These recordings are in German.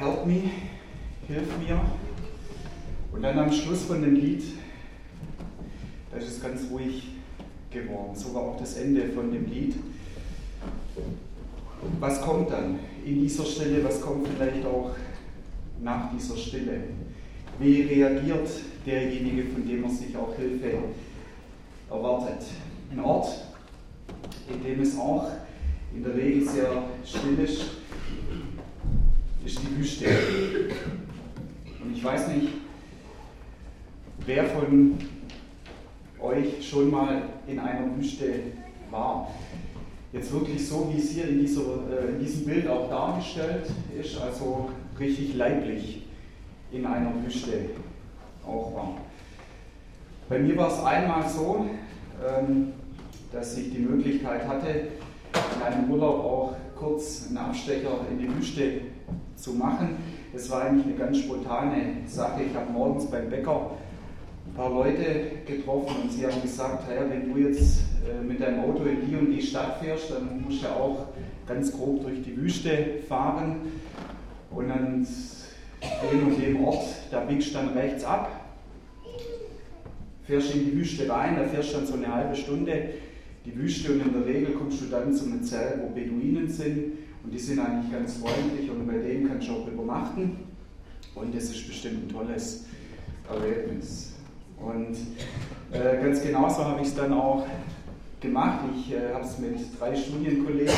Help me, hilf mir. Und dann am Schluss von dem Lied, da ist es ganz ruhig geworden, sogar auch das Ende von dem Lied. Was kommt dann in dieser Stelle, was kommt vielleicht auch nach dieser Stille? Wie reagiert derjenige, von dem man sich auch Hilfe erwartet? Ein Ort, in dem es auch in der Regel sehr still ist, ist die Wüste. Und ich weiß nicht, wer von euch schon mal in einer Wüste war. Jetzt wirklich so, wie es hier in, dieser, äh, in diesem Bild auch dargestellt ist, also richtig leiblich in einer Wüste auch war. Bei mir war es einmal so, ähm, dass ich die Möglichkeit hatte, in einem Urlaub auch kurz einen Abstecher in die Wüste zu machen. Das war eigentlich eine ganz spontane Sache. Ich habe morgens beim Bäcker ein paar Leute getroffen und sie haben gesagt, hey, wenn du jetzt äh, mit deinem Auto in die und die Stadt fährst, dann musst du auch ganz grob durch die Wüste fahren und dann dem und dem Ort, da biegst du dann rechts ab, fährst in die Wüste rein, da fährst du dann so eine halbe Stunde die Wüste und in der Regel kommst du dann zu einem Zelt, wo Beduinen sind und die sind eigentlich ganz freundlich und bei denen kannst du auch übernachten und das ist bestimmt ein tolles Erlebnis. Und äh, ganz genauso habe ich es dann auch gemacht. Ich äh, habe es mit drei Studienkollegen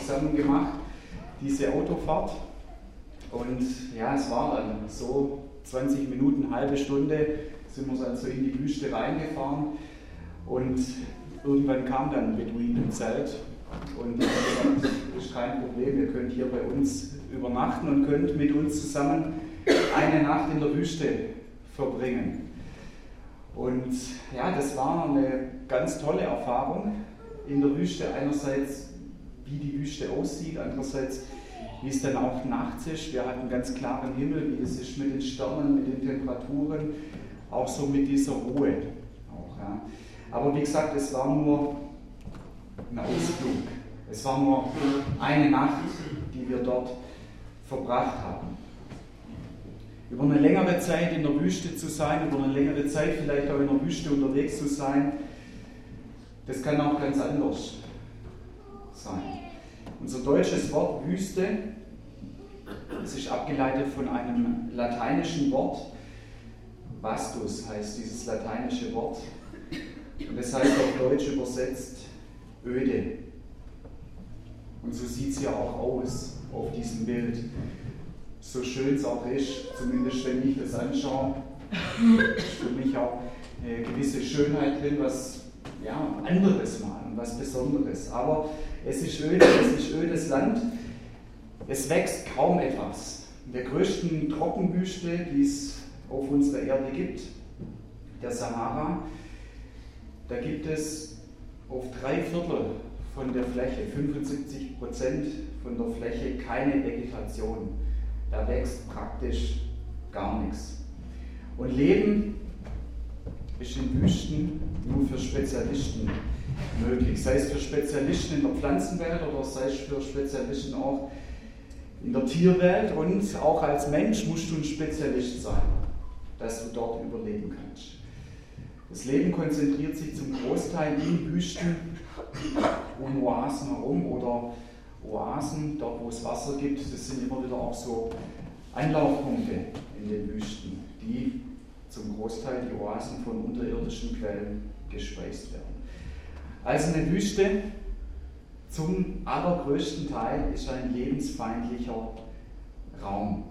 zusammen gemacht, diese Autofahrt. Und ja, es war dann so 20 Minuten, halbe Stunde sind wir dann so in die Wüste reingefahren. Und irgendwann kam dann Beduinenzelt und das ist kein Problem, ihr könnt hier bei uns übernachten und könnt mit uns zusammen eine Nacht in der Wüste verbringen. Und ja, das war eine ganz tolle Erfahrung in der Wüste. Einerseits, wie die Wüste aussieht, andererseits, wie es dann auch nachts ist. Wir hatten ganz klaren Himmel, wie es ist mit den Sternen, mit den Temperaturen, auch so mit dieser Ruhe. Auch, ja. Aber wie gesagt, es war nur ein Ausflug. Es war nur eine Nacht, die wir dort verbracht haben. Über eine längere Zeit in der Wüste zu sein, über eine längere Zeit vielleicht auch in der Wüste unterwegs zu sein, das kann auch ganz anders sein. Unser deutsches Wort Wüste, das ist abgeleitet von einem lateinischen Wort. Vastus heißt dieses lateinische Wort. Und das heißt auf Deutsch übersetzt öde. Und so sieht es ja auch aus auf diesem Bild. So schön es auch ist, zumindest wenn ich das anschaue, ist für mich auch eine gewisse Schönheit drin, was ja, anderes mal, was Besonderes. Aber es ist öde, es ist ödes Land, es wächst kaum etwas. In der größten Trockenwüste, die es auf unserer Erde gibt, der Sahara, da gibt es auf drei Viertel von der Fläche, 75 Prozent von der Fläche, keine Vegetation. Da wächst praktisch gar nichts. Und Leben ist in Wüsten nur für Spezialisten möglich. Sei es für Spezialisten in der Pflanzenwelt oder sei es für Spezialisten auch in der Tierwelt. Und auch als Mensch musst du ein Spezialist sein, dass du dort überleben kannst. Das Leben konzentriert sich zum Großteil in Wüsten um Oasen herum oder Oasen, dort wo es Wasser gibt. Das sind immer wieder auch so Anlaufpunkte in den Wüsten, die zum Großteil die Oasen von unterirdischen Quellen gespeist werden. Also eine Wüste zum allergrößten Teil ist ein lebensfeindlicher Raum.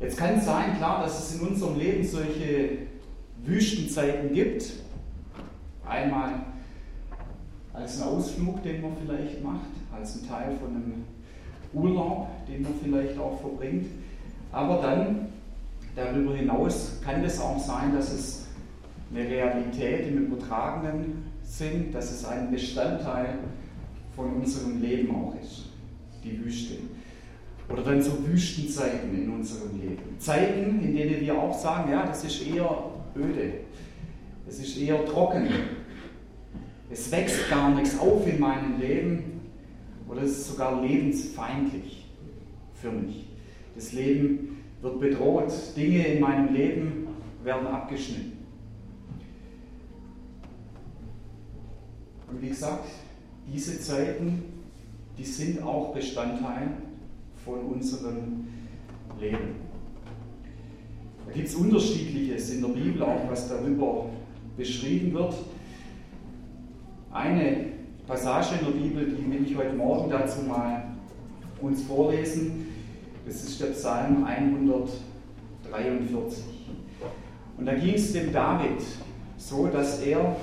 Jetzt kann es sein, klar, dass es in unserem Leben solche Wüstenzeiten gibt. Einmal als einen Ausflug, den man vielleicht macht, als ein Teil von einem Urlaub, den man vielleicht auch verbringt. Aber dann, darüber hinaus, kann es auch sein, dass es eine Realität im übertragenen Sinn, dass es ein Bestandteil von unserem Leben auch ist, die Wüste. Oder dann so Wüstenzeiten in unserem Leben. Zeiten, in denen wir auch sagen, ja, das ist eher öde. Es ist eher trocken. Es wächst gar nichts auf in meinem Leben oder es ist sogar lebensfeindlich für mich. Das Leben wird bedroht. Dinge in meinem Leben werden abgeschnitten. Und wie gesagt, diese Zeiten, die sind auch Bestandteil von unserem Leben. Da gibt es unterschiedliches in der Bibel, auch was darüber beschrieben wird. Eine Passage in der Bibel, die will ich heute Morgen dazu mal uns vorlesen. Das ist der Psalm 143. Und da ging es dem David so, dass er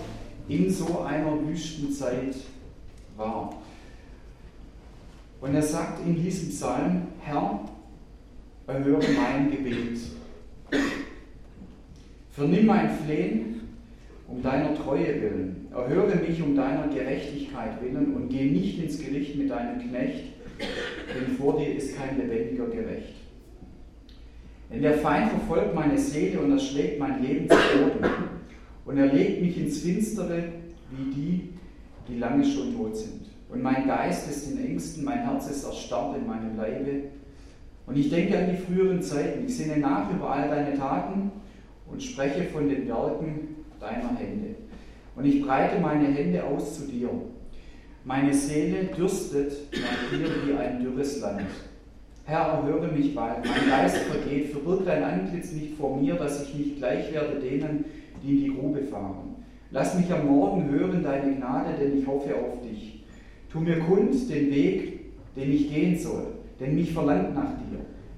in so einer Wüstenzeit war. Und er sagt in diesem Psalm, Herr, erhöre mein Gebet. Vernimm mein Flehen um deiner Treue willen. Erhöre mich um deiner Gerechtigkeit willen und geh nicht ins Gericht mit deinem Knecht, denn vor dir ist kein lebendiger gerecht. Denn der Feind verfolgt meine Seele und erschlägt mein Leben zu Boden. Und er legt mich ins Finstere wie die, die lange schon tot sind. Und mein Geist ist in Ängsten, mein Herz ist erstarrt in meinem Leibe. Und ich denke an die früheren Zeiten. Ich sinne nach über all deine Taten und spreche von den Werken deiner Hände. Und ich breite meine Hände aus zu dir. Meine Seele dürstet nach dir wie ein dürres Land. Herr, erhöre mich bald. Mein Geist vergeht. Verbirg dein Antlitz nicht vor mir, dass ich nicht gleich werde denen, die in die Grube fahren. Lass mich am Morgen hören deine Gnade, denn ich hoffe auf dich. Tu mir kund den Weg, den ich gehen soll, denn mich verlangt nach dir.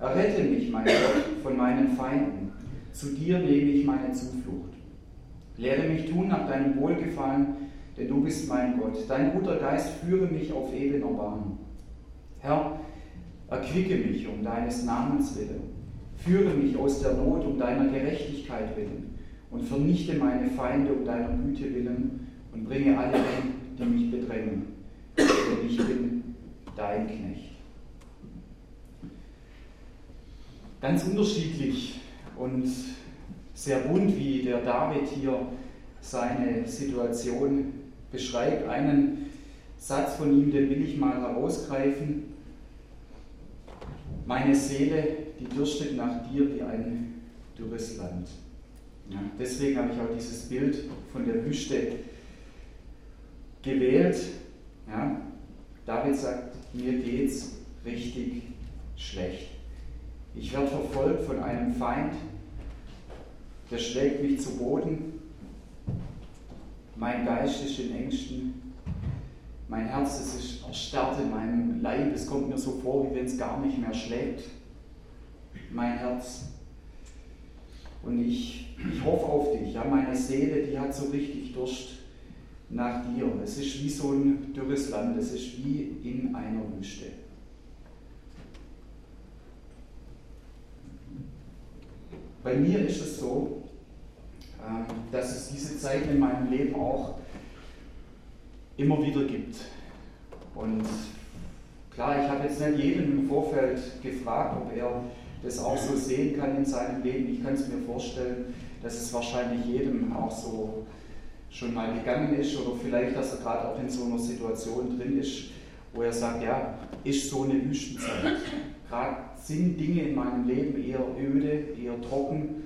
Errette mich, mein Gott, von meinen Feinden. Zu dir nehme ich meine Zuflucht. Lehre mich tun nach deinem Wohlgefallen, denn du bist mein Gott. Dein guter Geist führe mich auf ebener Bahn. Herr, erquicke mich um deines Namens willen. Führe mich aus der Not um deiner Gerechtigkeit willen und vernichte meine Feinde um deiner Güte willen und bringe alle hin, die mich bedrängen. Denn ich bin dein Knecht. Ganz unterschiedlich und sehr bunt, wie der David hier seine Situation beschreibt. Einen Satz von ihm, den will ich mal herausgreifen. Meine Seele, die dürstet nach dir wie ein dürres Land. Ja, deswegen habe ich auch dieses Bild von der Wüste gewählt. Ja, David sagt, mir geht's richtig schlecht. Ich werde verfolgt von einem Feind, der schlägt mich zu Boden. Mein Geist ist in Ängsten. Mein Herz ist erstarrt in meinem Leib. Es kommt mir so vor, wie wenn es gar nicht mehr schlägt. Mein Herz. Und ich, ich hoffe auf dich. Ja, meine Seele, die hat so richtig Durst nach dir. Es ist wie so ein dürres Land. Es ist wie in einer Wüste. Bei mir ist es so, ähm, dass es diese Zeiten in meinem Leben auch immer wieder gibt. Und klar, ich habe jetzt nicht jeden im Vorfeld gefragt, ob er das auch so sehen kann in seinem Leben. Ich kann es mir vorstellen, dass es wahrscheinlich jedem auch so schon mal gegangen ist oder vielleicht, dass er gerade auch in so einer Situation drin ist, wo er sagt, ja, ist so eine Wüstenzeit. Gerade sind Dinge in meinem Leben eher öde, eher trocken,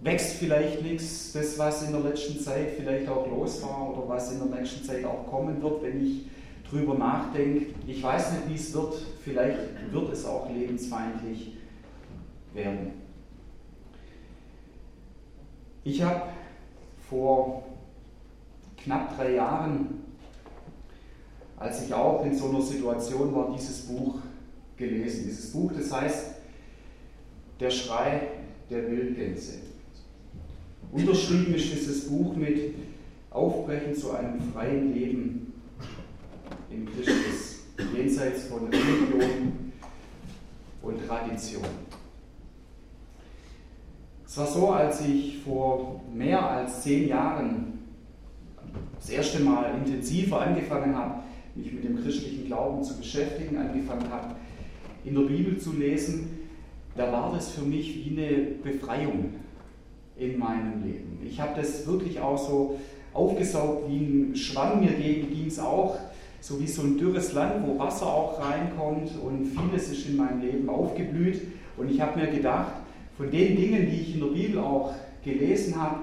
wächst vielleicht nichts, das was in der letzten Zeit vielleicht auch los war oder was in der nächsten Zeit auch kommen wird, wenn ich drüber nachdenke. Ich weiß nicht, wie es wird, vielleicht wird es auch lebensfeindlich werden. Ich habe vor knapp drei Jahren, als ich auch in so einer Situation war, dieses Buch gelesen. Dieses Buch, das heißt Der Schrei der Wildgänse. Unterschrieben ist dieses Buch mit Aufbrechen zu einem freien Leben in Christus, jenseits von Religion und Tradition. Es war so, als ich vor mehr als zehn Jahren das erste Mal intensiver angefangen habe, mich mit dem christlichen Glauben zu beschäftigen, angefangen habe, in der Bibel zu lesen, da war das für mich wie eine Befreiung in meinem Leben. Ich habe das wirklich auch so aufgesaugt wie ein Schwamm. Mir ging es auch so wie so ein dürres Land, wo Wasser auch reinkommt und vieles ist in meinem Leben aufgeblüht. Und ich habe mir gedacht, von den Dingen, die ich in der Bibel auch gelesen habe,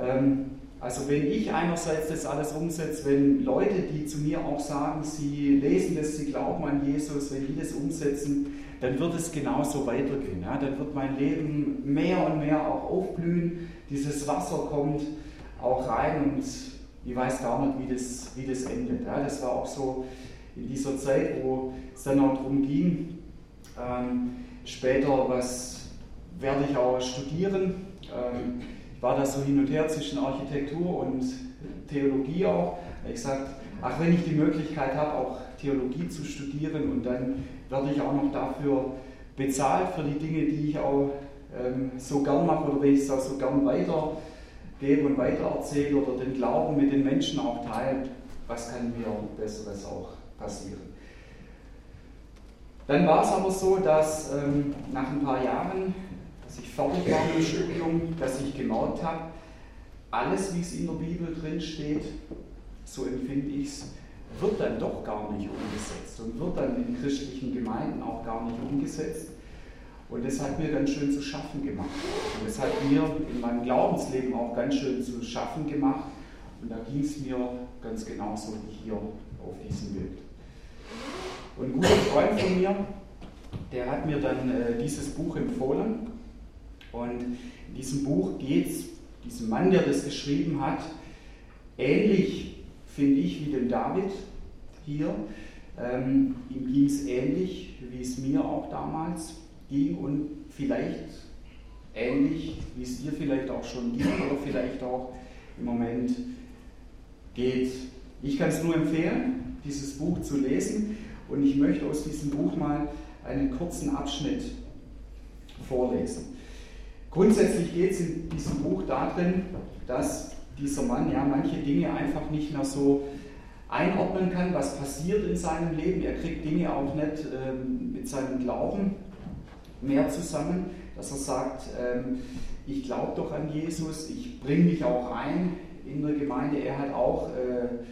ähm, also wenn ich einerseits das alles umsetze, wenn Leute, die zu mir auch sagen, sie lesen das, sie glauben an Jesus, wenn die das umsetzen, dann wird es genauso weitergehen. Ja? Dann wird mein Leben mehr und mehr auch aufblühen, dieses Wasser kommt auch rein und ich weiß gar nicht, wie das, wie das endet. Ja? Das war auch so in dieser Zeit, wo es dann auch darum ging, ähm, später was werde ich auch studieren. Ähm, war da so hin und her zwischen Architektur und Theologie auch. Ich sagte, ach, wenn ich die Möglichkeit habe, auch Theologie zu studieren und dann werde ich auch noch dafür bezahlt für die Dinge, die ich auch ähm, so gern mache oder wenn ich es auch so gern weitergebe und weitererzähle oder den Glauben mit den Menschen auch teile, was kann mir Besseres auch passieren. Dann war es aber so, dass ähm, nach ein paar Jahren, als ich fertig war mit dem Studium, dass ich gemerkt habe, alles, wie es in der Bibel drin steht, so empfinde ich es, wird dann doch gar nicht umgesetzt und wird dann in christlichen Gemeinden auch gar nicht umgesetzt. Und das hat mir ganz schön zu schaffen gemacht. Und das hat mir in meinem Glaubensleben auch ganz schön zu schaffen gemacht. Und da ging es mir ganz genauso wie hier auf diesem Bild. Und ein guter Freund von mir, der hat mir dann äh, dieses Buch empfohlen. Und in diesem Buch geht es, diesem Mann, der das geschrieben hat, ähnlich finde ich, wie dem David hier. Ähm, ihm ging es ähnlich, wie es mir auch damals ging und vielleicht ähnlich, wie es dir vielleicht auch schon ging oder vielleicht auch im Moment geht. Ich kann es nur empfehlen, dieses Buch zu lesen und ich möchte aus diesem Buch mal einen kurzen Abschnitt vorlesen. Grundsätzlich geht es in diesem Buch darin, dass dieser Mann ja manche Dinge einfach nicht mehr so einordnen kann, was passiert in seinem Leben. Er kriegt Dinge auch nicht ähm, mit seinem Glauben mehr zusammen, dass er sagt, ähm, ich glaube doch an Jesus, ich bringe mich auch ein in der Gemeinde. Er hat auch äh,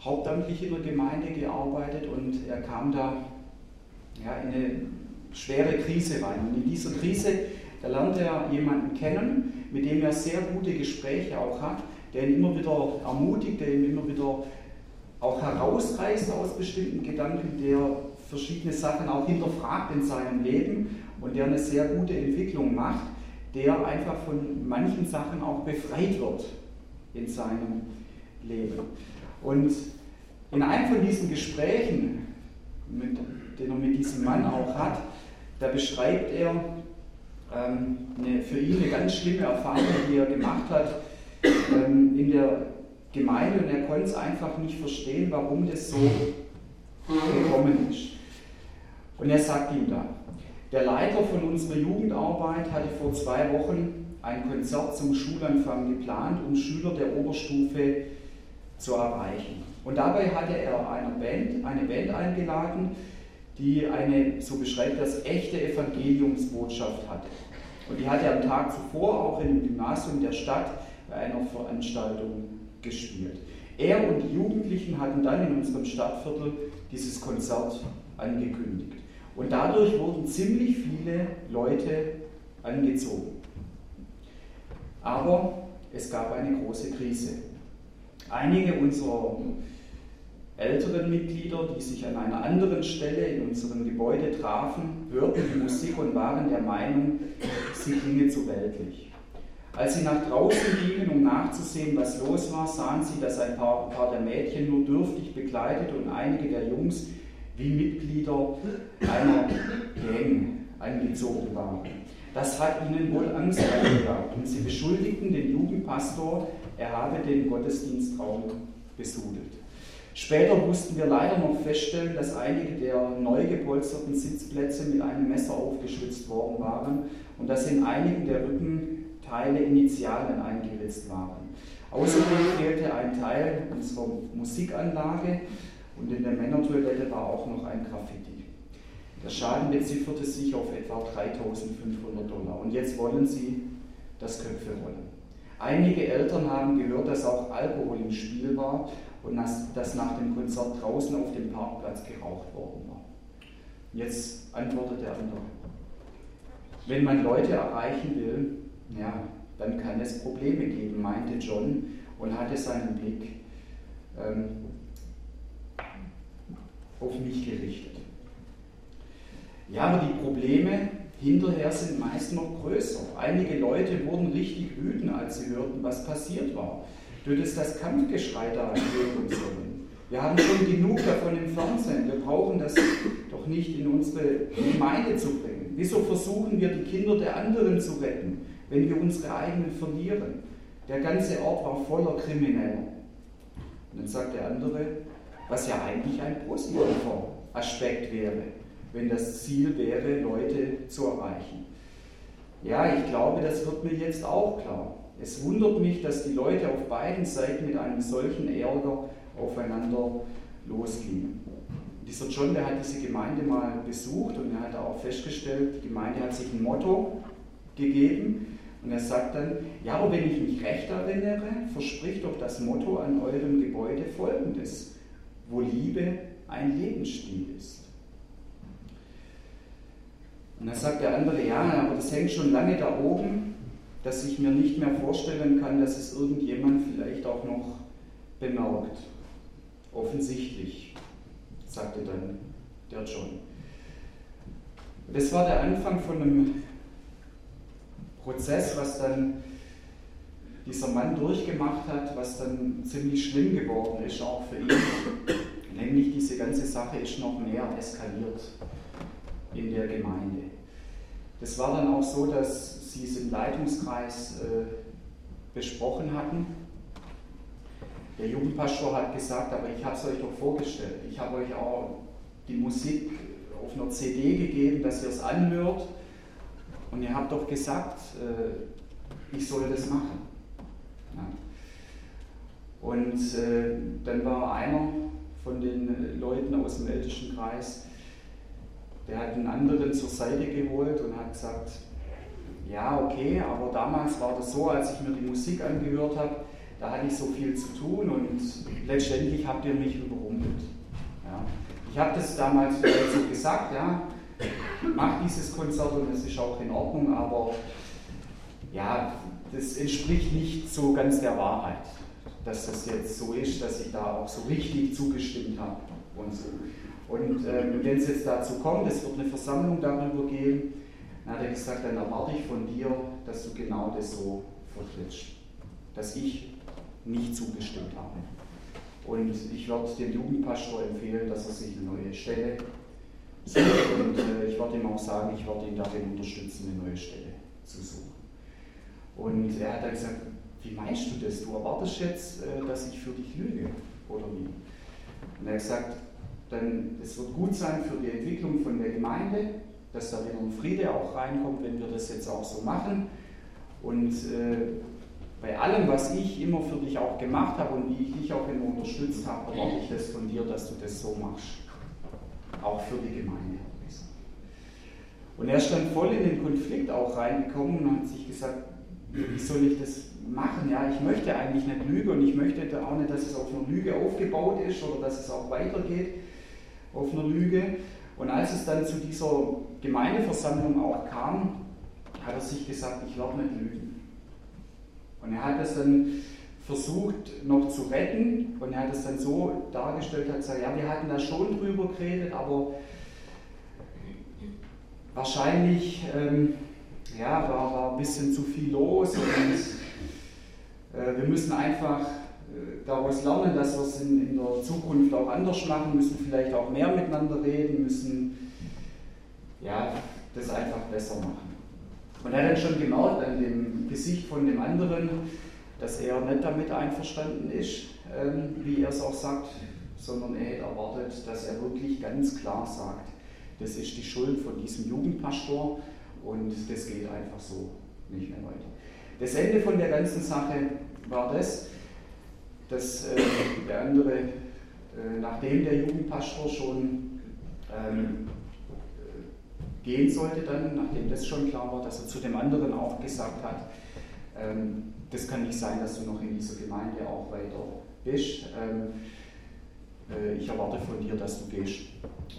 hauptamtlich in der Gemeinde gearbeitet und er kam da ja, in eine schwere Krise rein. Und in dieser Krise, da lernt er jemanden kennen, mit dem er sehr gute Gespräche auch hat, der ihn immer wieder ermutigt, der ihn immer wieder auch herausreißt aus bestimmten Gedanken, der verschiedene Sachen auch hinterfragt in seinem Leben und der eine sehr gute Entwicklung macht, der einfach von manchen Sachen auch befreit wird in seinem Leben. Und in einem von diesen Gesprächen, mit, den er mit diesem Mann auch hat, da beschreibt er, eine, für ihn eine ganz schlimme Erfahrung, die er gemacht hat ähm, in der Gemeinde und er konnte es einfach nicht verstehen, warum das so gekommen ist. Und er sagt ihm da, der Leiter von unserer Jugendarbeit hatte vor zwei Wochen ein Konzert zum Schulanfang geplant, um Schüler der Oberstufe zu erreichen. Und dabei hatte er eine Band, eine Band eingeladen, die eine, so beschreibt das, echte Evangeliumsbotschaft hatte. Und die hatte am Tag zuvor auch im Gymnasium der Stadt bei einer Veranstaltung gespielt. Er und die Jugendlichen hatten dann in unserem Stadtviertel dieses Konzert angekündigt. Und dadurch wurden ziemlich viele Leute angezogen. Aber es gab eine große Krise. Einige unserer älteren Mitglieder, die sich an einer anderen Stelle in unserem Gebäude trafen, hörten die Musik und waren der Meinung, sie klinge zu weltlich. Als sie nach draußen gingen, um nachzusehen, was los war, sahen sie, dass ein paar, paar der Mädchen nur dürftig bekleidet und einige der Jungs wie Mitglieder einer Gang angezogen waren. Das hat ihnen wohl Angst eingejagt und sie beschuldigten den Jugendpastor, er habe den Gottesdienstraum besudelt. Später mussten wir leider noch feststellen, dass einige der neu gepolsterten Sitzplätze mit einem Messer aufgeschlitzt worden waren und dass in einigen der Rückenteile Initialen eingeritzt waren. Außerdem fehlte ein Teil unserer Musikanlage und in der Männertoilette war auch noch ein Graffiti. Der Schaden bezifferte sich auf etwa 3500 Dollar und jetzt wollen sie das Köpfe rollen. Einige Eltern haben gehört, dass auch Alkohol im Spiel war und dass, dass nach dem Konzert draußen auf dem Parkplatz geraucht worden war. Jetzt antwortet der andere. Wenn man Leute erreichen will, ja, dann kann es Probleme geben, meinte John und hatte seinen Blick ähm, auf mich gerichtet. Ja, aber die Probleme hinterher sind meist noch größer. Einige Leute wurden richtig wütend, als sie hörten, was passiert war. Du das Kampfgeschrei da hören sollen. Wir haben schon genug davon im Fernsehen. Wir brauchen das doch nicht in unsere Gemeinde zu bringen. Wieso versuchen wir, die Kinder der anderen zu retten, wenn wir unsere eigenen verlieren? Der ganze Ort war voller Krimineller. Und dann sagt der andere, was ja eigentlich ein positiver Aspekt wäre, wenn das Ziel wäre, Leute zu erreichen. Ja, ich glaube, das wird mir jetzt auch klar. Es wundert mich, dass die Leute auf beiden Seiten mit einem solchen Ärger aufeinander losgingen. Dieser John, der hat diese Gemeinde mal besucht und er hat auch festgestellt, die Gemeinde hat sich ein Motto gegeben und er sagt dann, ja, aber wenn ich mich recht erinnere, verspricht doch das Motto an eurem Gebäude folgendes, wo Liebe ein Lebensstil ist. Und dann sagt der andere, ja, aber das hängt schon lange da oben, dass ich mir nicht mehr vorstellen kann, dass es irgendjemand vielleicht auch noch bemerkt. Offensichtlich, sagte dann der John. Das war der Anfang von einem Prozess, was dann dieser Mann durchgemacht hat, was dann ziemlich schlimm geworden ist, auch für ihn. Nämlich diese ganze Sache ist noch mehr eskaliert in der Gemeinde. Das war dann auch so, dass sie es im Leitungskreis äh, besprochen hatten. Der Jugendpastor hat gesagt, aber ich habe es euch doch vorgestellt. Ich habe euch auch die Musik auf einer CD gegeben, dass ihr es anhört. Und ihr habt doch gesagt, äh, ich soll das machen. Ja. Und äh, dann war einer von den Leuten aus dem ältesten Kreis, der hat einen anderen zur Seite geholt und hat gesagt, ja, okay, aber damals war das so, als ich mir die Musik angehört habe, da hatte ich so viel zu tun und letztendlich habt ihr mich überrumpelt. Ja. Ich habe das damals so gesagt, ja, mach dieses Konzert und es ist auch in Ordnung, aber ja, das entspricht nicht so ganz der Wahrheit, dass das jetzt so ist, dass ich da auch so richtig zugestimmt habe und so. Und ähm, wenn es jetzt dazu kommt, es wird eine Versammlung darüber geben, dann hat er gesagt, dann erwarte ich von dir, dass du genau das so vertrittst, dass ich nicht zugestimmt habe. Und ich werde dem Jugendpastor empfehlen, dass er sich eine neue Stelle sucht. Und äh, ich werde ihm auch sagen, ich werde ihn darin unterstützen, eine neue Stelle zu suchen. Und er hat dann gesagt, wie meinst du das? Du erwartest jetzt, äh, dass ich für dich lüge, oder wie? Und er hat gesagt, dann es wird gut sein für die Entwicklung von der Gemeinde, dass da ein Friede auch reinkommt, wenn wir das jetzt auch so machen. Und äh, bei allem, was ich immer für dich auch gemacht habe und wie ich dich auch immer unterstützt habe, erwarte ich das von dir, dass du das so machst. Auch für die Gemeinde. Und er ist dann voll in den Konflikt auch reingekommen und hat sich gesagt, wie soll ich das machen? Ja, ich möchte eigentlich nicht lügen und ich möchte auch nicht, dass es auf einer Lüge aufgebaut ist oder dass es auch weitergeht auf einer Lüge. Und als es dann zu dieser Gemeindeversammlung auch kam, hat er sich gesagt, ich werde nicht lügen. Und er hat es dann versucht noch zu retten und er hat es dann so dargestellt, hat gesagt, ja, wir hatten da schon drüber geredet, aber wahrscheinlich ähm, ja, war, war ein bisschen zu viel los und äh, wir müssen einfach daraus lernen, dass wir es in, in, der Zukunft auch anders machen, müssen vielleicht auch mehr miteinander reden, müssen ja, das einfach besser machen. Und er hat dann schon gemerkt an dem Gesicht von dem anderen, dass er nicht damit einverstanden ist, ähm, wie er es auch sagt, sondern er hätte erwartet, dass er wirklich ganz klar sagt, das ist die Schuld von diesem Jugendpastor und das geht einfach so nicht mehr weiter. Das Ende von der ganzen Sache war das, dass äh, der andere, äh, nachdem der Jugendpastor schon ähm, äh, gehen sollte, dann, nachdem das schon klar war, dass er zu dem anderen auch gesagt hat, ähm, das kann nicht sein, dass du noch in dieser Gemeinde auch weiter bist. Ähm, äh, ich erwarte von dir, dass du gehst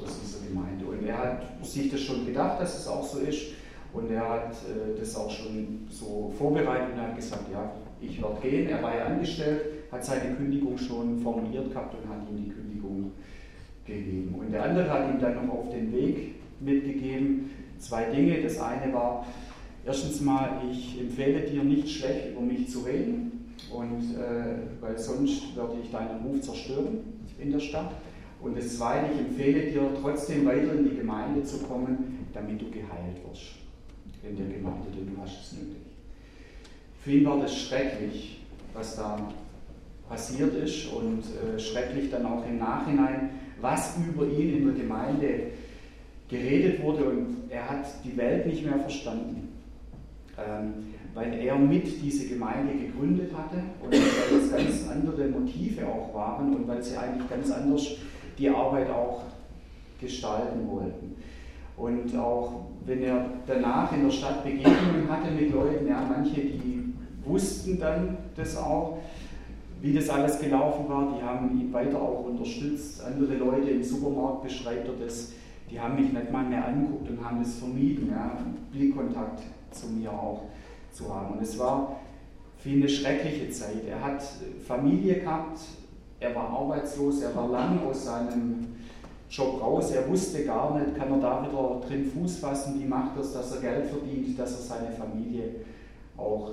aus dieser Gemeinde. Und er hat sich das schon gedacht, dass es auch so ist. Und er hat äh, das auch schon so vorbereitet und hat gesagt, ja, ich werde gehen. Er war ja angestellt, hat seine Kündigung schon formuliert gehabt und hat ihm die Kündigung gegeben. Und der andere hat ihm dann noch auf den Weg mitgegeben zwei Dinge. Das eine war, erstens mal, ich empfehle dir nicht schlecht über mich zu reden, und, äh, weil sonst werde ich deinen Ruf zerstören in der Stadt. Und das Zweite, ich empfehle dir trotzdem weiter in die Gemeinde zu kommen, damit du geheilt wirst in der Gemeinde, denn du hast es nötig. Für ihn war das schrecklich, was da passiert ist und äh, schrecklich dann auch im Nachhinein, was über ihn in der Gemeinde geredet wurde und er hat die Welt nicht mehr verstanden, ähm, weil er mit diese Gemeinde gegründet hatte und weil es ganz andere Motive auch waren und weil sie eigentlich ganz anders die Arbeit auch gestalten wollten. Und auch wenn er danach in der Stadt Begegnungen hatte mit Leuten, ja, manche, die wussten dann das auch, wie das alles gelaufen war, die haben ihn weiter auch unterstützt. Andere Leute im Supermarkt beschreibt er das, die haben mich nicht mal mehr angeguckt und haben es vermieden, ja, Blickkontakt zu mir auch zu haben. Und es war für ihn eine schreckliche Zeit. Er hat Familie gehabt, er war arbeitslos, er war lang aus seinem Job raus. Er wusste gar nicht, kann er da wieder drin Fuß fassen, wie macht er es, dass er Geld verdient, dass er seine Familie auch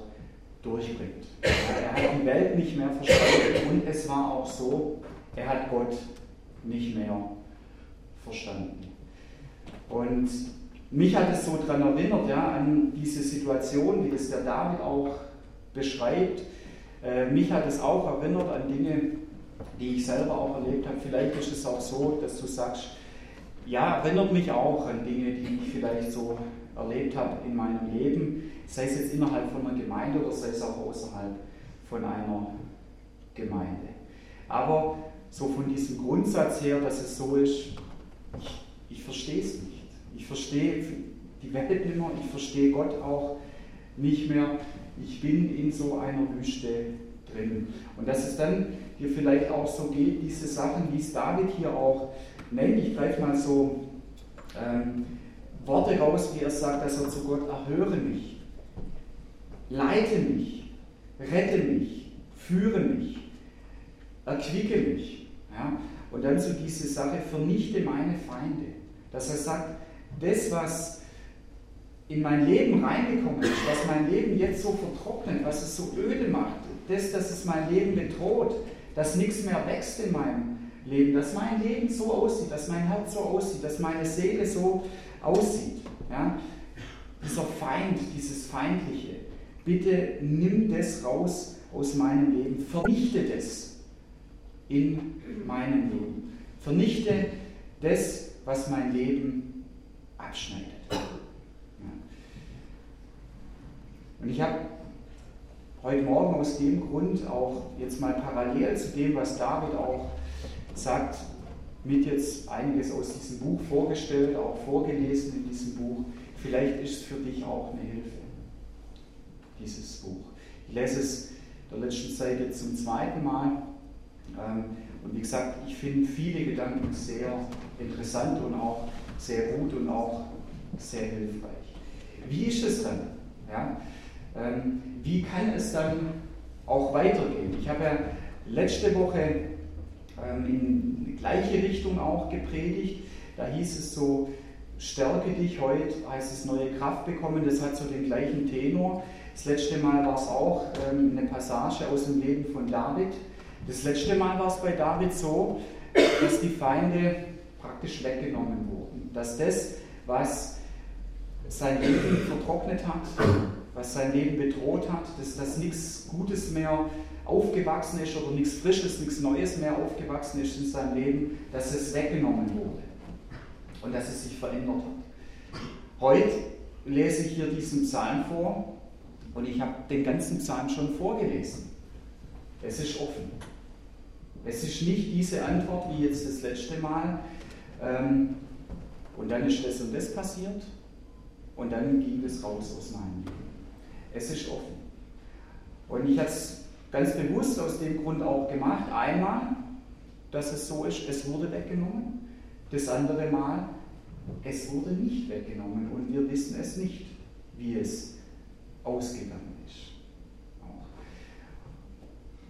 durchbringt. Er hat die Welt nicht mehr verstanden und es war auch so, er hat Gott nicht mehr verstanden. Und mich hat es so daran erinnert, ja, an diese Situation, wie das der David auch beschreibt. Äh, mich hat es auch erinnert an Dinge, die ich selber auch erlebt habe. Vielleicht ist es auch so, dass du sagst, ja, erinnert mich auch an Dinge, die ich vielleicht so erlebt habe in meinem Leben, sei es jetzt innerhalb von einer Gemeinde oder sei es auch außerhalb von einer Gemeinde. Aber so von diesem Grundsatz her, dass es so ist, ich, ich verstehe es nicht. Ich verstehe die Welt nicht mehr, ich verstehe Gott auch nicht mehr. Ich bin in so einer Wüste drin. Und dass es dann dir vielleicht auch so geht, diese Sachen, wie es David hier auch nennt, ich greife mal so ähm, Worte raus, wie er sagt, dass er zu Gott erhöre mich, leite mich, rette mich, führe mich, erquicke mich. Ja? Und dann so diese Sache, vernichte meine Feinde. Dass er sagt, das, was in mein Leben reingekommen ist, was mein Leben jetzt so vertrocknet, was es so öde macht, das, dass es mein Leben bedroht, dass nichts mehr wächst in meinem Leben, dass mein Leben so aussieht, dass mein Herz so aussieht, dass meine Seele so aussieht. Ja? Dieser Feind, dieses Feindliche, bitte nimm das raus aus meinem Leben, vernichte das in meinem Leben. Vernichte das, was mein Leben abschneidet. Ja. Und ich habe heute Morgen aus dem Grund auch jetzt mal parallel zu dem, was David auch sagt, mit jetzt einiges aus diesem Buch vorgestellt, auch vorgelesen in diesem Buch. Vielleicht ist es für dich auch eine Hilfe, dieses Buch. Ich lese es der letzten Zeit jetzt zum zweiten Mal. Ähm, und wie gesagt, ich finde viele Gedanken sehr interessant und auch sehr gut und auch sehr hilfreich. Wie ist es dann? Ja? Ähm, wie kann es dann auch weitergehen? Ich habe ja letzte Woche ähm, in die gleiche Richtung auch gepredigt. Da hieß es so, stärke dich heute, heißt es neue Kraft bekommen. Das hat so den gleichen Tenor. Das letzte Mal war es auch ähm, eine Passage aus dem Leben von David. Das letzte Mal war es bei David so, dass die Feinde praktisch weggenommen wurden. Dass das, was sein Leben vertrocknet hat, was sein Leben bedroht hat, dass, dass nichts Gutes mehr aufgewachsen ist oder nichts Frisches, nichts Neues mehr aufgewachsen ist in seinem Leben, dass es weggenommen wurde und dass es sich verändert hat. Heute lese ich hier diesen Psalm vor und ich habe den ganzen Psalm schon vorgelesen. Es ist offen. Es ist nicht diese Antwort wie jetzt das letzte Mal. Ähm, und dann ist das und das passiert und dann ging es raus aus meinem Leben. Es ist offen. Und ich habe es ganz bewusst aus dem Grund auch gemacht. Einmal, dass es so ist, es wurde weggenommen. Das andere Mal, es wurde nicht weggenommen und wir wissen es nicht, wie es ausgegangen ist.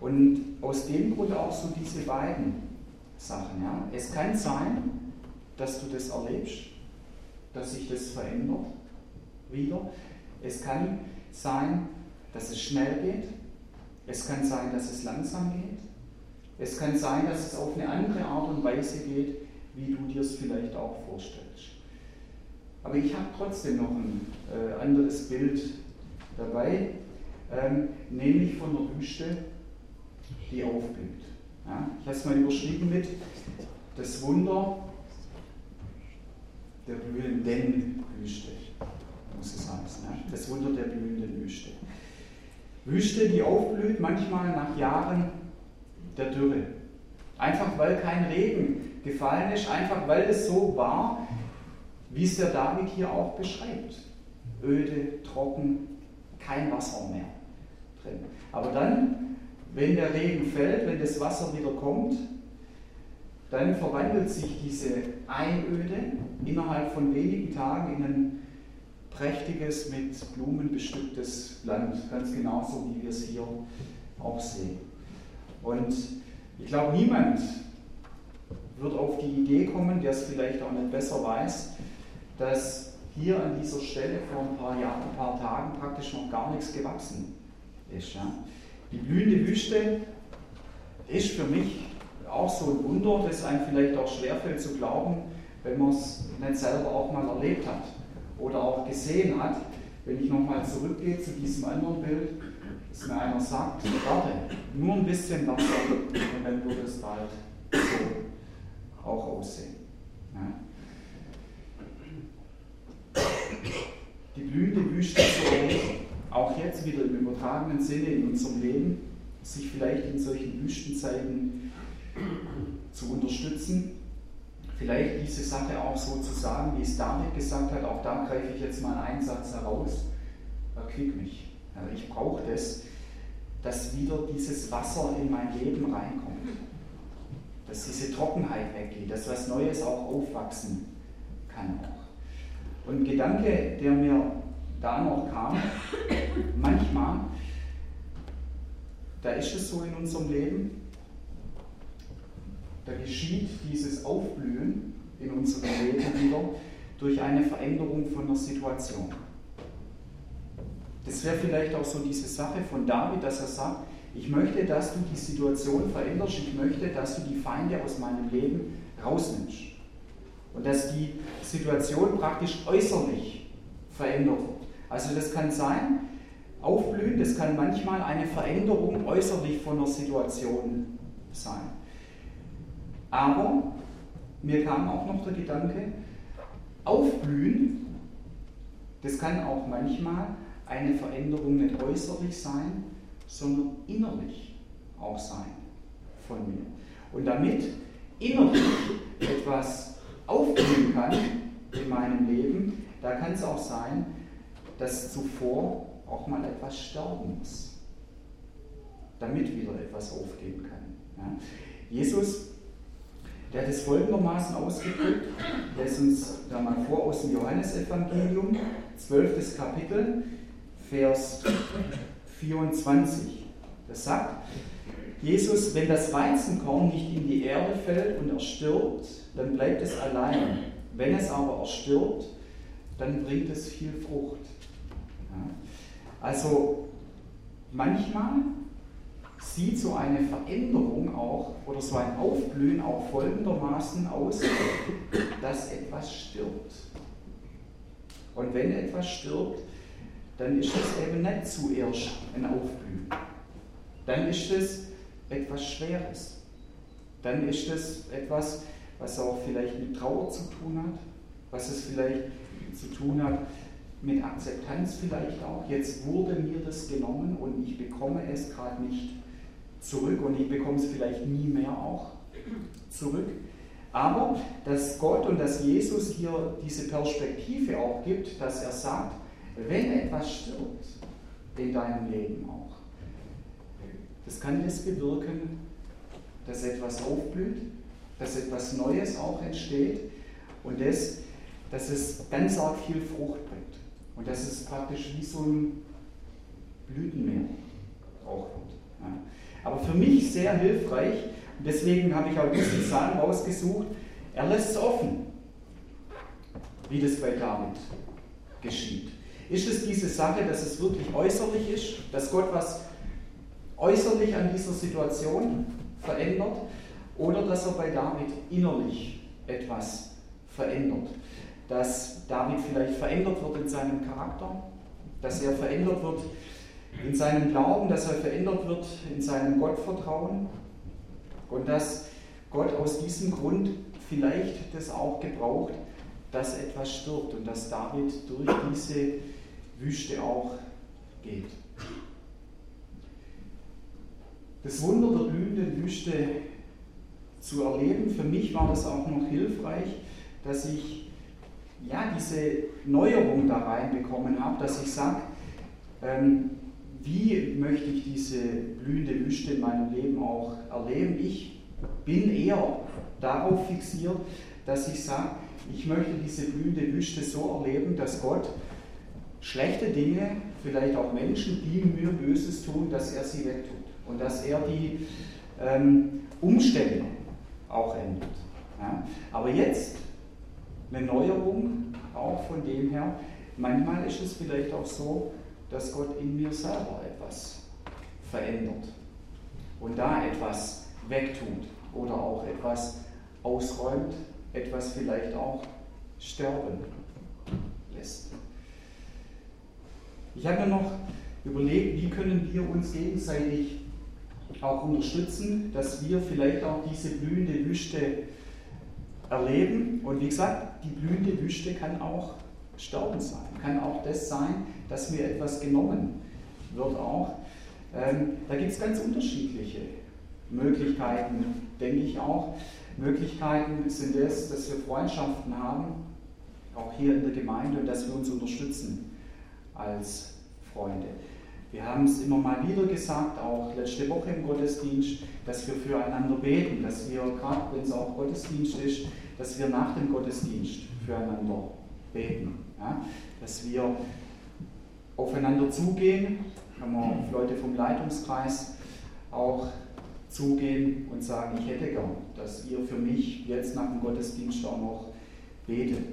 Und aus dem Grund auch so diese beiden Sachen. Ja. Es kann sein, dass du das erlebst, dass sich das verändert wieder. Es kann sein, dass es schnell geht. Es kann sein, dass es langsam geht. Es kann sein, dass es auf eine andere Art und Weise geht, wie du dir es vielleicht auch vorstellst. Aber ich habe trotzdem noch ein äh, anderes Bild dabei, ähm, nämlich von der Wüste, die aufblüht. Ja, ich habe es mal überschrieben mit das Wunder der blühenden Wüste, muss es heißen. Ja? Das Wunder der blühenden Wüste. Wüste, die aufblüht, manchmal nach Jahren der Dürre. Einfach weil kein Regen gefallen ist, einfach weil es so war, wie es der David hier auch beschreibt. Öde, trocken, kein Wasser mehr drin. Aber dann, wenn der Regen fällt, wenn das Wasser wieder kommt, dann verwandelt sich diese Einöde innerhalb von wenigen Tagen in ein prächtiges, mit Blumen bestücktes Land, ganz genauso wie wir es hier auch sehen. Und ich glaube, niemand wird auf die Idee kommen, der es vielleicht auch nicht besser weiß, dass hier an dieser Stelle vor ein paar Jahren, ein paar Tagen praktisch noch gar nichts gewachsen ist. Ja. Die blühende Wüste ist für mich auch so ein Wunder, das einem vielleicht auch schwerfällt zu glauben, wenn man es nicht selber auch mal erlebt hat oder auch gesehen hat. Wenn ich nochmal zurückgehe zu diesem anderen Bild, dass mir einer sagt, warte, nur ein bisschen Wasser und dann würde es bald so auch aussehen. Ja. Die blühende Wüste erleben, auch jetzt wieder im übertragenen Sinne in unserem Leben, sich vielleicht in solchen Wüstenzeiten zu unterstützen. Vielleicht diese Sache auch so zu sagen, wie es David gesagt hat, auch da greife ich jetzt mal einen Satz heraus, erquick mich. Also ich brauche das, dass wieder dieses Wasser in mein Leben reinkommt, dass diese Trockenheit weggeht, dass was Neues auch aufwachsen kann auch. Und ein Gedanke, der mir da noch kam, manchmal, da ist es so in unserem Leben, da geschieht dieses Aufblühen in unserem Leben wieder durch eine Veränderung von der Situation. Das wäre vielleicht auch so diese Sache von David, dass er sagt, ich möchte, dass du die Situation veränderst, ich möchte, dass du die Feinde aus meinem Leben rausnimmst. Und dass die Situation praktisch äußerlich verändert wird. Also das kann sein, aufblühen, das kann manchmal eine Veränderung äußerlich von der Situation sein. Aber mir kam auch noch der Gedanke, aufblühen, das kann auch manchmal eine Veränderung nicht äußerlich sein, sondern innerlich auch sein von mir. Und damit innerlich etwas aufblühen kann in meinem Leben, da kann es auch sein, dass zuvor auch mal etwas sterben muss, damit wieder etwas aufgehen kann. Ja? Jesus der hat es folgendermaßen ausgedrückt, lässt uns da mal vor aus dem Johannesevangelium, 12. Kapitel, Vers 24. Das sagt, Jesus, wenn das Weizenkorn nicht in die Erde fällt und erstirbt, dann bleibt es allein. Wenn es aber erstirbt, dann bringt es viel Frucht. Ja. Also manchmal sieht so eine Veränderung auch oder so ein Aufblühen auch folgendermaßen aus, dass etwas stirbt. Und wenn etwas stirbt, dann ist es eben nicht zuerst ein Aufblühen. Dann ist es etwas Schweres. Dann ist es etwas, was auch vielleicht mit Trauer zu tun hat, was es vielleicht zu tun hat mit Akzeptanz vielleicht auch. Jetzt wurde mir das genommen und ich bekomme es gerade nicht zurück und ich bekomme es vielleicht nie mehr auch zurück. Aber dass Gott und dass Jesus hier diese Perspektive auch gibt, dass er sagt, wenn etwas stirbt in deinem Leben auch, das kann das bewirken, dass etwas aufblüht, dass etwas Neues auch entsteht und das, dass es ganz arg viel Frucht bringt. Und dass es praktisch wie so ein Blütenmeer auch wird. Aber für mich sehr hilfreich, und deswegen habe ich auch diesen Psalm rausgesucht, er lässt es offen, wie das bei David geschieht. Ist es diese Sache, dass es wirklich äußerlich ist, dass Gott was äußerlich an dieser Situation verändert oder dass er bei David innerlich etwas verändert? Dass David vielleicht verändert wird in seinem Charakter, dass er verändert wird in seinem Glauben, dass er verändert wird in seinem Gottvertrauen und dass Gott aus diesem Grund vielleicht das auch gebraucht, dass etwas stirbt und dass David durch diese Wüste auch geht. Das Wunder der blühenden Wüste zu erleben, für mich war das auch noch hilfreich, dass ich ja, diese Neuerung da reinbekommen habe, dass ich sage, ähm, wie möchte ich diese blühende Wüste in meinem Leben auch erleben? Ich bin eher darauf fixiert, dass ich sage, ich möchte diese blühende Wüste so erleben, dass Gott schlechte Dinge, vielleicht auch Menschen, die mir Böses tun, dass er sie wegtut und dass er die ähm, Umstände auch ändert. Ja? Aber jetzt eine Neuerung auch von dem her. Manchmal ist es vielleicht auch so, dass Gott in mir selber etwas verändert und da etwas wegtut oder auch etwas ausräumt, etwas vielleicht auch sterben lässt. Ich habe mir noch überlegt, wie können wir uns gegenseitig auch unterstützen, dass wir vielleicht auch diese blühende Wüste erleben. Und wie gesagt, die blühende Wüste kann auch Sterben sein, kann auch das sein, dass mir etwas genommen wird auch. Ähm, da gibt es ganz unterschiedliche Möglichkeiten, denke ich auch. Möglichkeiten sind es, dass wir Freundschaften haben, auch hier in der Gemeinde, und dass wir uns unterstützen als Freunde. Wir haben es immer mal wieder gesagt, auch letzte Woche im Gottesdienst, dass wir füreinander beten, dass wir, gerade wenn es auch Gottesdienst ist, dass wir nach dem Gottesdienst füreinander beten. Ja? Dass wir aufeinander zugehen, kann man auf Leute vom Leitungskreis auch zugehen und sagen, ich hätte gern, dass ihr für mich jetzt nach dem Gottesdienst auch noch betet.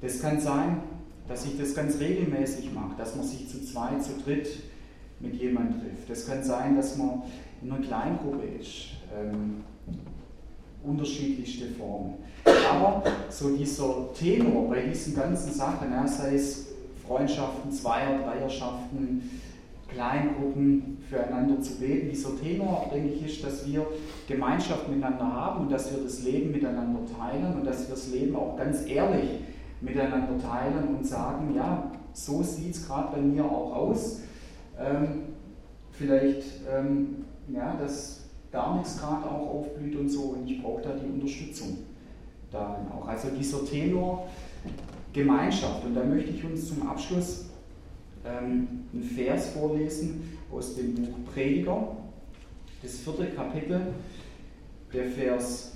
Das kann sein, dass ich das ganz regelmäßig mache, dass man sich zu zweit, zu dritt mit jemandem trifft. Das kann sein, dass man in einer Kleingruppe ist. Ähm, unterschiedlichste Formen. Aber so dieser Tenor bei diesen ganzen Sachen, ja, sei es Freundschaften, Zweier, Dreierschaften, Kleingruppen füreinander zu beten. Dieser Tenor, denke ich, ist, dass wir Gemeinschaft miteinander haben und dass wir das Leben miteinander teilen und dass wir das Leben auch ganz ehrlich miteinander teilen und sagen, ja, so sieht es gerade bei mir auch aus. Ähm, vielleicht, ähm, ja, dass nichts gerade auch aufblüht und so und ich brauche da die Unterstützung darin auch. Also dieser Tenor Gemeinschaft und da möchte ich uns zum Abschluss ähm, einen Vers vorlesen aus dem Buch Prediger, das vierte Kapitel, der Vers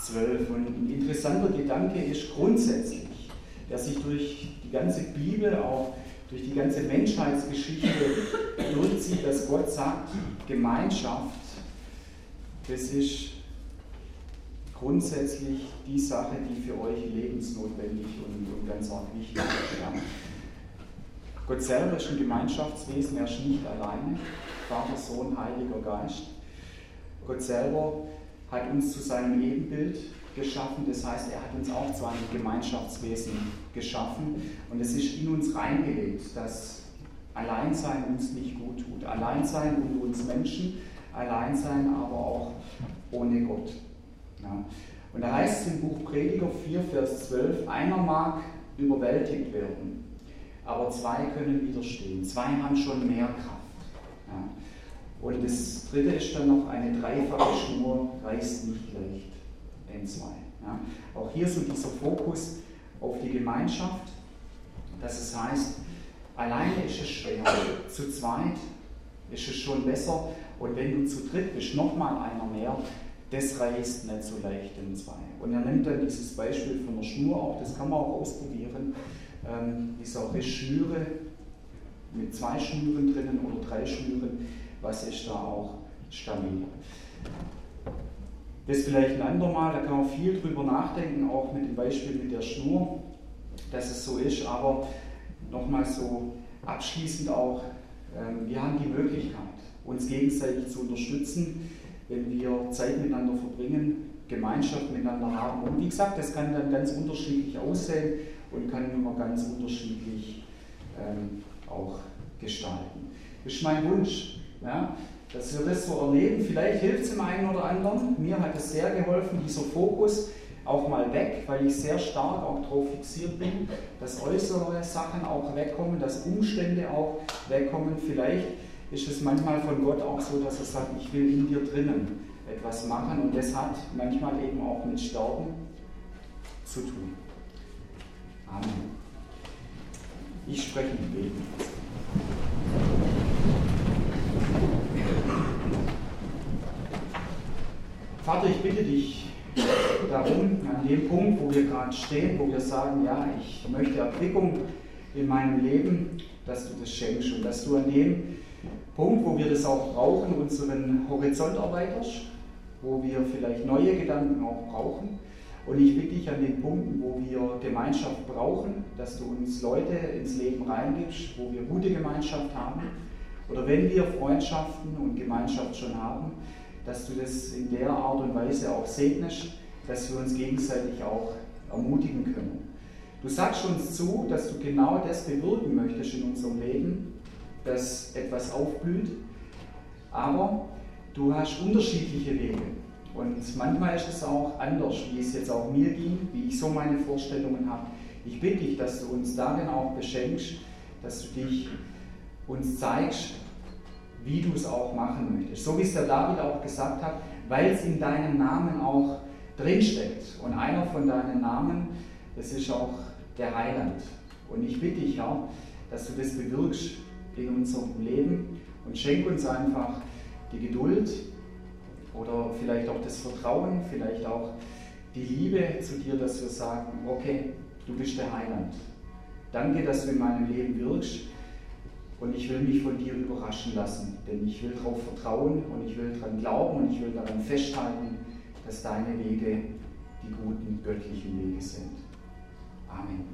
12. Und ein interessanter Gedanke ist grundsätzlich, der sich durch die ganze Bibel, auch durch die ganze Menschheitsgeschichte durchzieht, dass Gott sagt, Gemeinschaft, das ist grundsätzlich die Sache, die für euch lebensnotwendig und, und ganz arg wichtig ist. Ja. Gott selber ist ein Gemeinschaftswesen, er ist nicht alleine. Vater, Sohn, Heiliger Geist. Gott selber hat uns zu seinem Ebenbild geschaffen, das heißt, er hat uns auch zu einem Gemeinschaftswesen geschaffen und es ist in uns reingelegt, dass Alleinsein uns nicht gut tut. Alleinsein unter uns Menschen, Alleinsein aber auch ohne Gott. Ja. Und da heißt es im Buch Prediger 4, Vers 12, einer mag überwältigt werden, aber zwei können widerstehen. Zwei haben schon mehr Kraft. Ja. Und das dritte ist dann noch, eine dreifache Schnur reißt nicht leicht entzwei. Ja. Auch hier so dieser Fokus auf die Gemeinschaft, dass es heißt, alleine ist es schwer, zu zweit ist es schon besser, und wenn du zu dritt bist, nochmal einer mehr, das reißt nicht so leicht in zwei. Und er nimmt dann dieses Beispiel von der Schnur auch, das kann man auch ausprobieren. Ähm, dieser Rischschnüre mit zwei Schnüren drinnen oder drei Schnüren, was ist da auch stabil. Das vielleicht ein andermal, da kann man viel drüber nachdenken, auch mit dem Beispiel mit der Schnur, dass es so ist, aber nochmal so abschließend auch, ähm, wir haben die Möglichkeit, uns gegenseitig zu unterstützen, wenn wir Zeit miteinander verbringen, Gemeinschaft miteinander haben. Und wie gesagt, das kann dann ganz unterschiedlich aussehen und kann immer ganz unterschiedlich ähm, auch gestalten. Das ist mein Wunsch, ja, dass wir das so erleben. Vielleicht hilft es dem einen oder anderen. Mir hat es sehr geholfen, dieser Fokus auch mal weg, weil ich sehr stark auch darauf fixiert bin, dass äußere Sachen auch wegkommen, dass Umstände auch wegkommen. Vielleicht ist es manchmal von Gott auch so, dass er sagt, ich will in dir drinnen etwas machen und das hat manchmal eben auch mit Sterben zu tun. Amen. Ich spreche mit Beten. Vater, ich bitte dich darum, an dem Punkt, wo wir gerade stehen, wo wir sagen, ja, ich möchte Erquickung in meinem Leben, dass du das schenkst und dass du an dem Punkt, wo wir das auch brauchen, unseren Horizont erweiterst, wo wir vielleicht neue Gedanken auch brauchen. Und ich bitte dich an den Punkten, wo wir Gemeinschaft brauchen, dass du uns Leute ins Leben reingibst, wo wir gute Gemeinschaft haben. Oder wenn wir Freundschaften und Gemeinschaft schon haben, dass du das in der Art und Weise auch segnest, dass wir uns gegenseitig auch ermutigen können. Du sagst uns zu, dass du genau das bewirken möchtest in unserem Leben, dass etwas aufblüht, aber du hast unterschiedliche Wege. Und manchmal ist es auch anders, wie es jetzt auch mir ging, wie ich so meine Vorstellungen habe. Ich bitte dich, dass du uns darin auch beschenkst, dass du dich uns zeigst, wie du es auch machen möchtest. So wie es der David auch gesagt hat, weil es in deinem Namen auch drinsteckt. Und einer von deinen Namen, das ist auch der Heiland. Und ich bitte dich, Herr, dass du das bewirkst in unserem Leben und schenk uns einfach die Geduld oder vielleicht auch das Vertrauen, vielleicht auch die Liebe zu dir, dass wir sagen, okay, du bist der Heiland. Danke, dass du in meinem Leben wirkst und ich will mich von dir überraschen lassen, denn ich will darauf vertrauen und ich will daran glauben und ich will daran festhalten, dass deine Wege die guten göttlichen Wege sind. Amen.